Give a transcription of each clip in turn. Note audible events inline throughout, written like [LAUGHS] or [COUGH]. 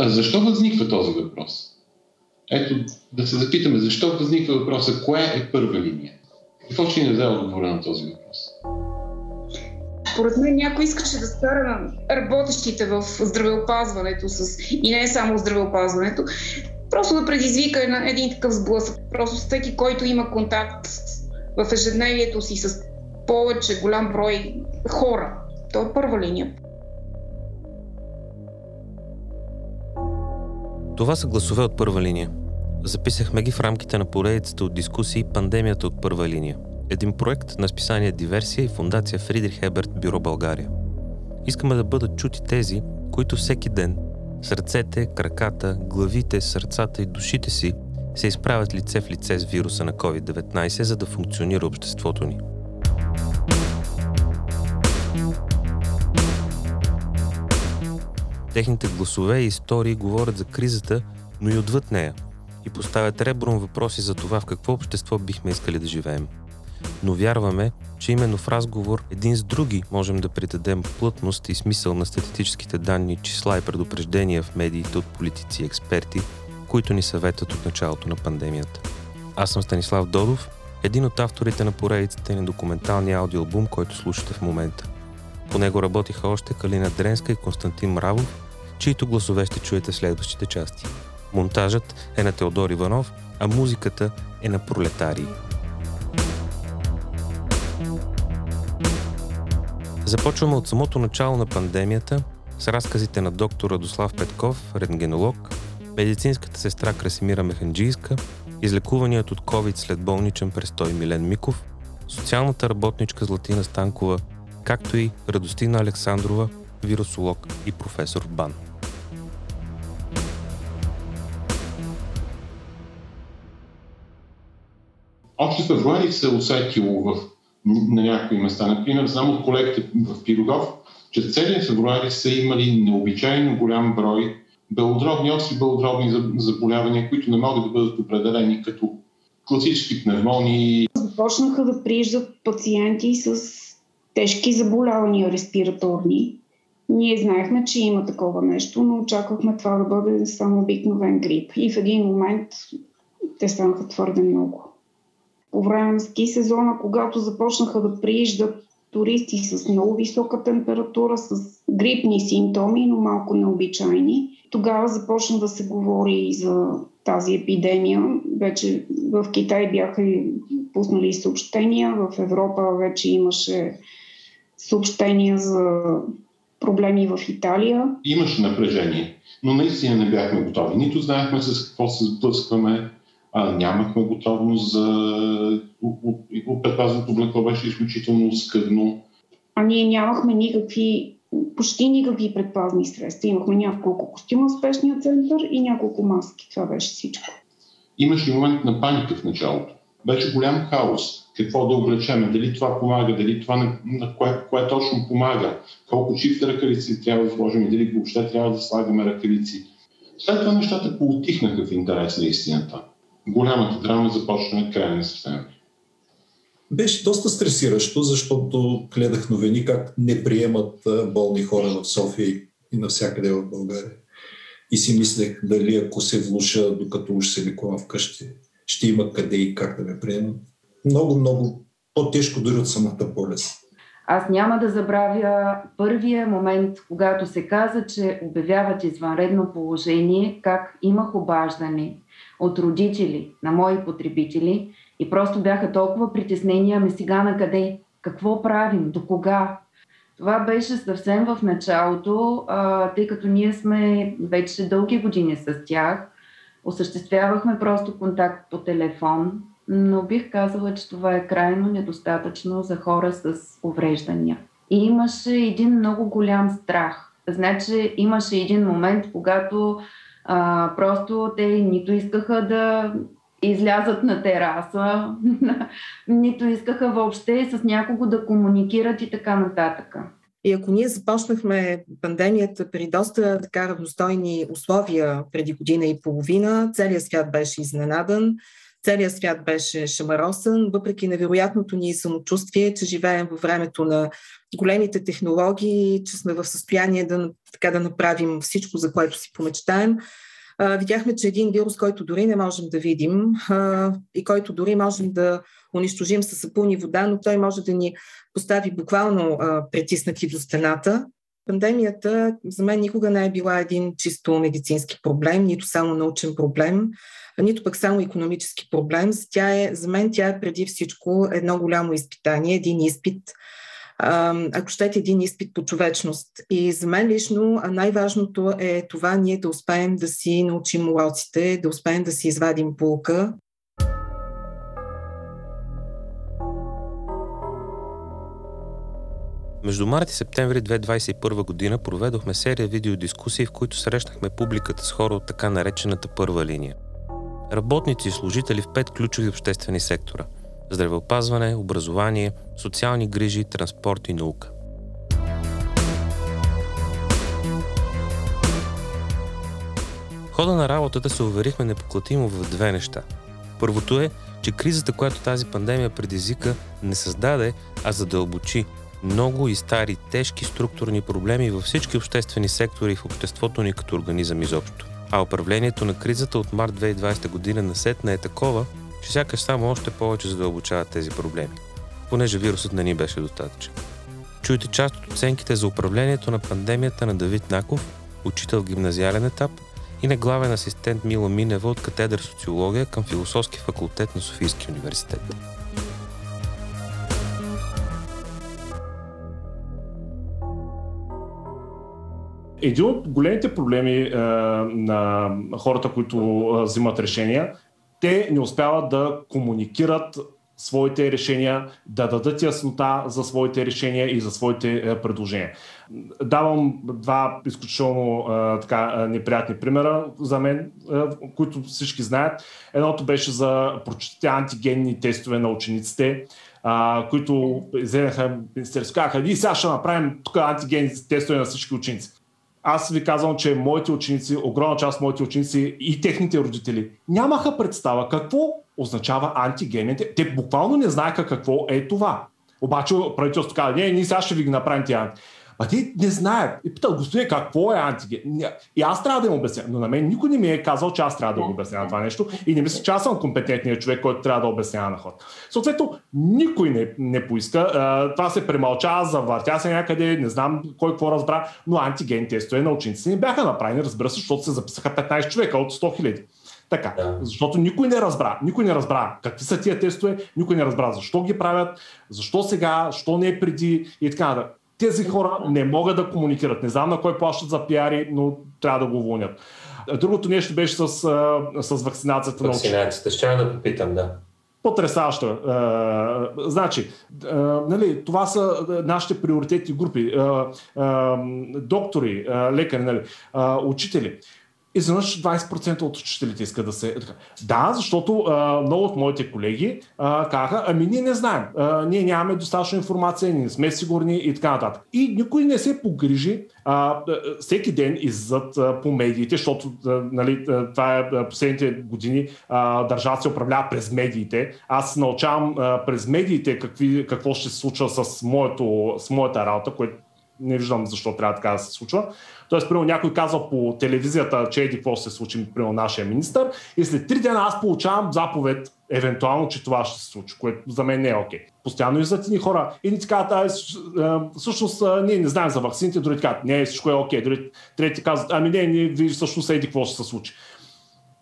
А защо възниква този въпрос? Ето да се запитаме защо възниква въпроса, кое е първа линия? Какво ще ни даде отговора на този въпрос? Според мен някой искаше да скара работещите в здравеопазването с, и не само здравеопазването, просто да предизвика една, един такъв сблъсък. Просто всеки, който има контакт в ежедневието си с повече голям брой хора. То е първа линия. Това са гласове от първа линия. Записахме ги в рамките на поредицата от дискусии «Пандемията от първа линия». Един проект на списание Диверсия и фундация Фридрих Еберт Бюро България. Искаме да бъдат чути тези, които всеки ден с ръцете, краката, главите, сърцата и душите си се изправят лице в лице с вируса на COVID-19, за да функционира обществото ни. Техните гласове и истории говорят за кризата, но и отвъд нея и поставят ребром въпроси за това в какво общество бихме искали да живеем. Но вярваме, че именно в разговор един с други можем да придадем плътност и смисъл на статистическите данни, числа и предупреждения в медиите от политици и експерти, които ни съветят от началото на пандемията. Аз съм Станислав Додов, един от авторите на поредицата на документалния аудиоалбум, който слушате в момента. По него работиха още Калина Дренска и Константин Мравов, чието гласове ще чуете следващите части. Монтажът е на Теодор Иванов, а музиката е на Пролетарии. Започваме от самото начало на пандемията с разказите на доктор Радослав Петков, рентгенолог, медицинската сестра Красимира Механджийска, излекуваният от COVID след болничен престой Милен Миков, социалната работничка Златина Станкова, както и Радостина Александрова, вирусолог и професор БАН. Още февруари се усетило в, на някои места. Например, знам от колегите в Пирогов, че целият февруари са имали необичайно голям брой белодробни, остри белодробни заболявания, които не могат да бъдат определени като класически пневмонии. Започнаха да прииждат пациенти с тежки заболявания респираторни. Ние знаехме, че има такова нещо, но очаквахме това да бъде само обикновен грип. И в един момент те станаха твърде много. По време на ски сезона, когато започнаха да прииждат туристи с много висока температура, с грипни симптоми, но малко необичайни, тогава започна да се говори и за тази епидемия. Вече в Китай бяха и пуснали съобщения, в Европа вече имаше съобщения за проблеми в Италия. Имаше напрежение, но наистина не бяхме готови. Нито знаехме с какво се сблъскваме, а, нямахме готовност за... Предпазното облекло беше изключително скъдно. А ние нямахме никакви почти никакви предпазни средства. Имахме няколко костюма в спешния център и няколко маски. Това беше всичко. Имаше момент на паника в началото. Беше голям хаос. Какво да облечеме, дали това помага, дали това на, на кое, кое точно помага, колко чифта ръкавици трябва да сложим дали въобще трябва да слагаме ръкавици. След това нещата поутихнаха в интерес на истината. Голямата драма започна края на септември. Беше доста стресиращо, защото гледах новини как не приемат болни хора в София и навсякъде в България. И си мислех дали ако се влуша, докато уж се лекувам вкъщи, ще има къде и как да ме приемат. Много, много по-тежко дори от самата болест. Аз няма да забравя първия момент, когато се каза, че обявяват извънредно положение, как имах обаждане от родители на мои потребители и просто бяха толкова притеснени, ами сега на къде? Какво правим? До кога? Това беше съвсем в началото, а, тъй като ние сме вече дълги години с тях. Осъществявахме просто контакт по телефон, но бих казала, че това е крайно недостатъчно за хора с увреждания. И имаше един много голям страх. Значи имаше един момент, когато а, просто те нито искаха да излязат на тераса, [LAUGHS] нито искаха въобще с някого да комуникират и така нататък. И ако ние започнахме пандемията при доста така равностойни условия преди година и половина, целият свят беше изненадан, целият свят беше шамаросан, въпреки невероятното ни самочувствие, че живеем във времето на големите технологии, че сме в състояние да, така, да направим всичко, за което си помечтаем. Видяхме, че един вирус, който дори не можем да видим и който дори можем да унищожим с сапун и вода, но той може да ни постави буквално притиснати до стената. Пандемията за мен никога не е била един чисто медицински проблем, нито само научен проблем, нито пък само економически проблем. Тя е, за мен тя е преди всичко едно голямо изпитание, един изпит, ако щете един изпит по човечност. И за мен лично най-важното е това ние да успеем да си научим уроците, да успеем да си извадим полка Между март и септември 2021 година проведохме серия видеодискусии, в които срещнахме публиката с хора от така наречената първа линия. Работници и служители в пет ключови обществени сектора – здравеопазване, образование, социални грижи, транспорт и наука. В хода на работата се уверихме непоклатимо в две неща. Първото е, че кризата, която тази пандемия предизвика, не създаде, а задълбочи много и стари, тежки структурни проблеми във всички обществени сектори в обществото ни като организъм изобщо. А управлението на кризата от март 2020 година насетна е такова, че сякаш само още повече задълбочава тези проблеми, понеже вирусът не ни беше достатъчен. Чуйте част от оценките за управлението на пандемията на Давид Наков, учител гимназиален етап и на главен асистент Мила Минева от катедра социология към Философски факултет на Софийския университет. Един от големите проблеми а, на хората, които а, взимат решения, те не успяват да комуникират своите решения, да дадат яснота за своите решения и за своите а, предложения. Давам два изключително така, неприятни примера за мен, които всички знаят. Едното беше за прочетите антигенни тестове на учениците, а, които взенаха министерство. Казаха, ние сега ще направим тук антигенни тестове на всички ученици аз ви казвам, че моите ученици, огромна част от моите ученици и техните родители нямаха представа какво означава антигените. Те буквално не знаеха какво е това. Обаче правителството каза, не, ние сега ще ви ги направим тия анти. А ти не знаят. И питат, господин, какво е антиген? И аз трябва да им обясня. Но на мен никой не ми е казал, че аз трябва да го обясня това нещо. И не мисля, че аз съм компетентният човек, който трябва да обяснява на хората. Съответно, никой не, не поиска. А, това се премълча, завъртя се някъде, не знам кой какво разбра, но антиген тестове на учениците не бяха направени, разбира се, защото се записаха 15 човека от 100 хиляди. Така, да. защото никой не разбра, никой не разбра какви са тия тестове, никой не разбра защо ги правят, защо сега, защо не е преди и така нататък. Тези хора не могат да комуникират. Не знам на кой плащат за пиари, но трябва да го уволнят. Другото нещо беше с, с вакцинацията. Вакцинацията, ще да попитам, да. Потресаващо. значи, нали, това са нашите приоритетни групи. доктори, лекари, нали, учители изведнъж 20% от учителите искат да се... Да, защото а, много от моите колеги а, казаха, ами ние не знаем, а, ние нямаме достатъчно информация, ние не сме сигурни и така нататък. И никой не се погрижи а, всеки ден иззад а, по медиите, защото а, нали, това е последните години а, държава се управлява през медиите. Аз научавам а, през медиите какви, какво ще се случва с, моето, с моята работа, което не виждам защо трябва така да се случва. Тоест, примерно, някой казва по телевизията, че еди какво се случи, примерно, нашия министр, и след три дена аз получавам заповед, евентуално, че това ще се случи, което за мен не е окей. Okay. Постоянно излизат ни хора. И ни казват, всъщност ние не знаем за вакцините, други казват, не, всичко е окей. Okay. трети казват, ами не, ние ви всъщност еди какво ще се случи.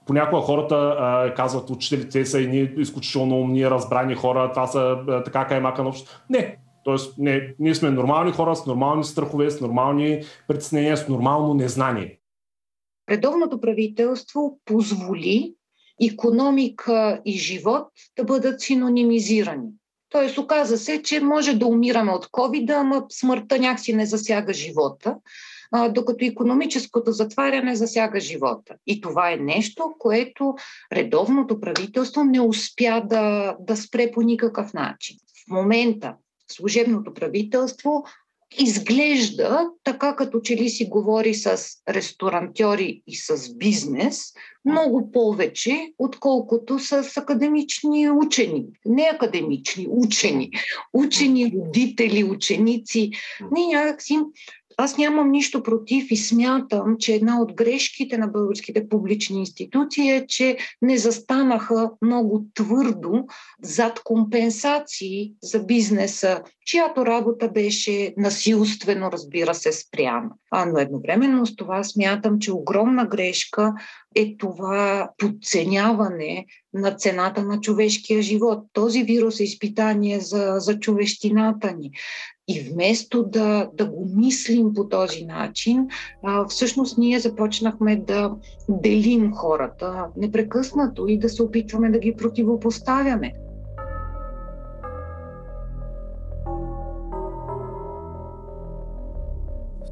Понякога хората а, казват, учителите са едни изключително умни, разбрани хора, това са а, така каймака на обществото. Не, Тоест, не, ние сме нормални хора с нормални страхове, с нормални притеснения, с нормално незнание. Редовното правителство позволи економика и живот да бъдат синонимизирани. Тоест, оказа се, че може да умираме от COVID, ама смъртта някакси не засяга живота, докато економическото затваряне засяга живота. И това е нещо, което редовното правителство не успя да, да спре по никакъв начин. В момента служебното правителство изглежда така, като че ли си говори с ресторантьори и с бизнес, много повече, отколкото с академични учени. Не академични, учени. Учени, родители, ученици. Не, някакси аз нямам нищо против и смятам, че една от грешките на българските публични институции е, че не застанаха много твърдо зад компенсации за бизнеса, чиято работа беше насилствено, разбира се, спряна. А, но едновременно с това смятам, че огромна грешка е това подценяване на цената на човешкия живот. Този вирус е изпитание за, за човещината ни. И вместо да, да го мислим по този начин, а, всъщност ние започнахме да делим хората непрекъснато и да се опитваме да ги противопоставяме.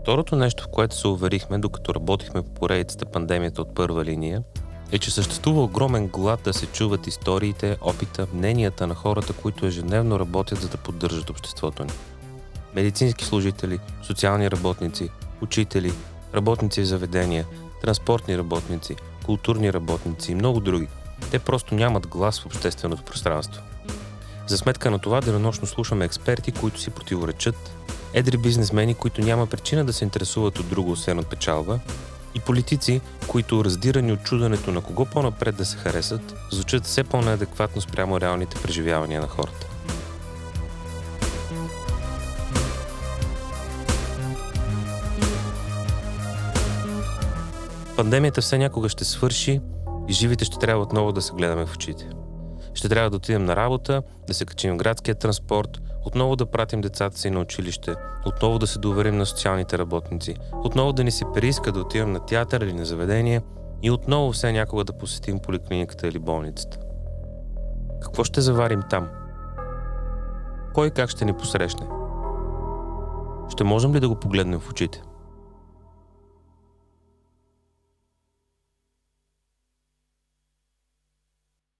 Второто нещо, в което се уверихме, докато работихме по поредицата пандемията от първа линия, е, че съществува огромен глад да се чуват историите, опита, мненията на хората, които ежедневно работят за да поддържат обществото ни медицински служители, социални работници, учители, работници в заведения, транспортни работници, културни работници и много други. Те просто нямат глас в общественото пространство. За сметка на това денонощно слушаме експерти, които си противоречат, едри бизнесмени, които няма причина да се интересуват от друго, освен от печалба, и политици, които, раздирани от чуденето на кого по-напред да се харесат, звучат все по-неадекватно спрямо реалните преживявания на хората. Пандемията все някога ще свърши и живите ще трябва отново да се гледаме в очите. Ще трябва да отидем на работа, да се качим в градския транспорт, отново да пратим децата си на училище, отново да се доверим на социалните работници, отново да ни се прииска да отидем на театър или на заведение и отново все някога да посетим поликлиниката или болницата. Какво ще заварим там? Кой как ще ни посрещне? Ще можем ли да го погледнем в очите?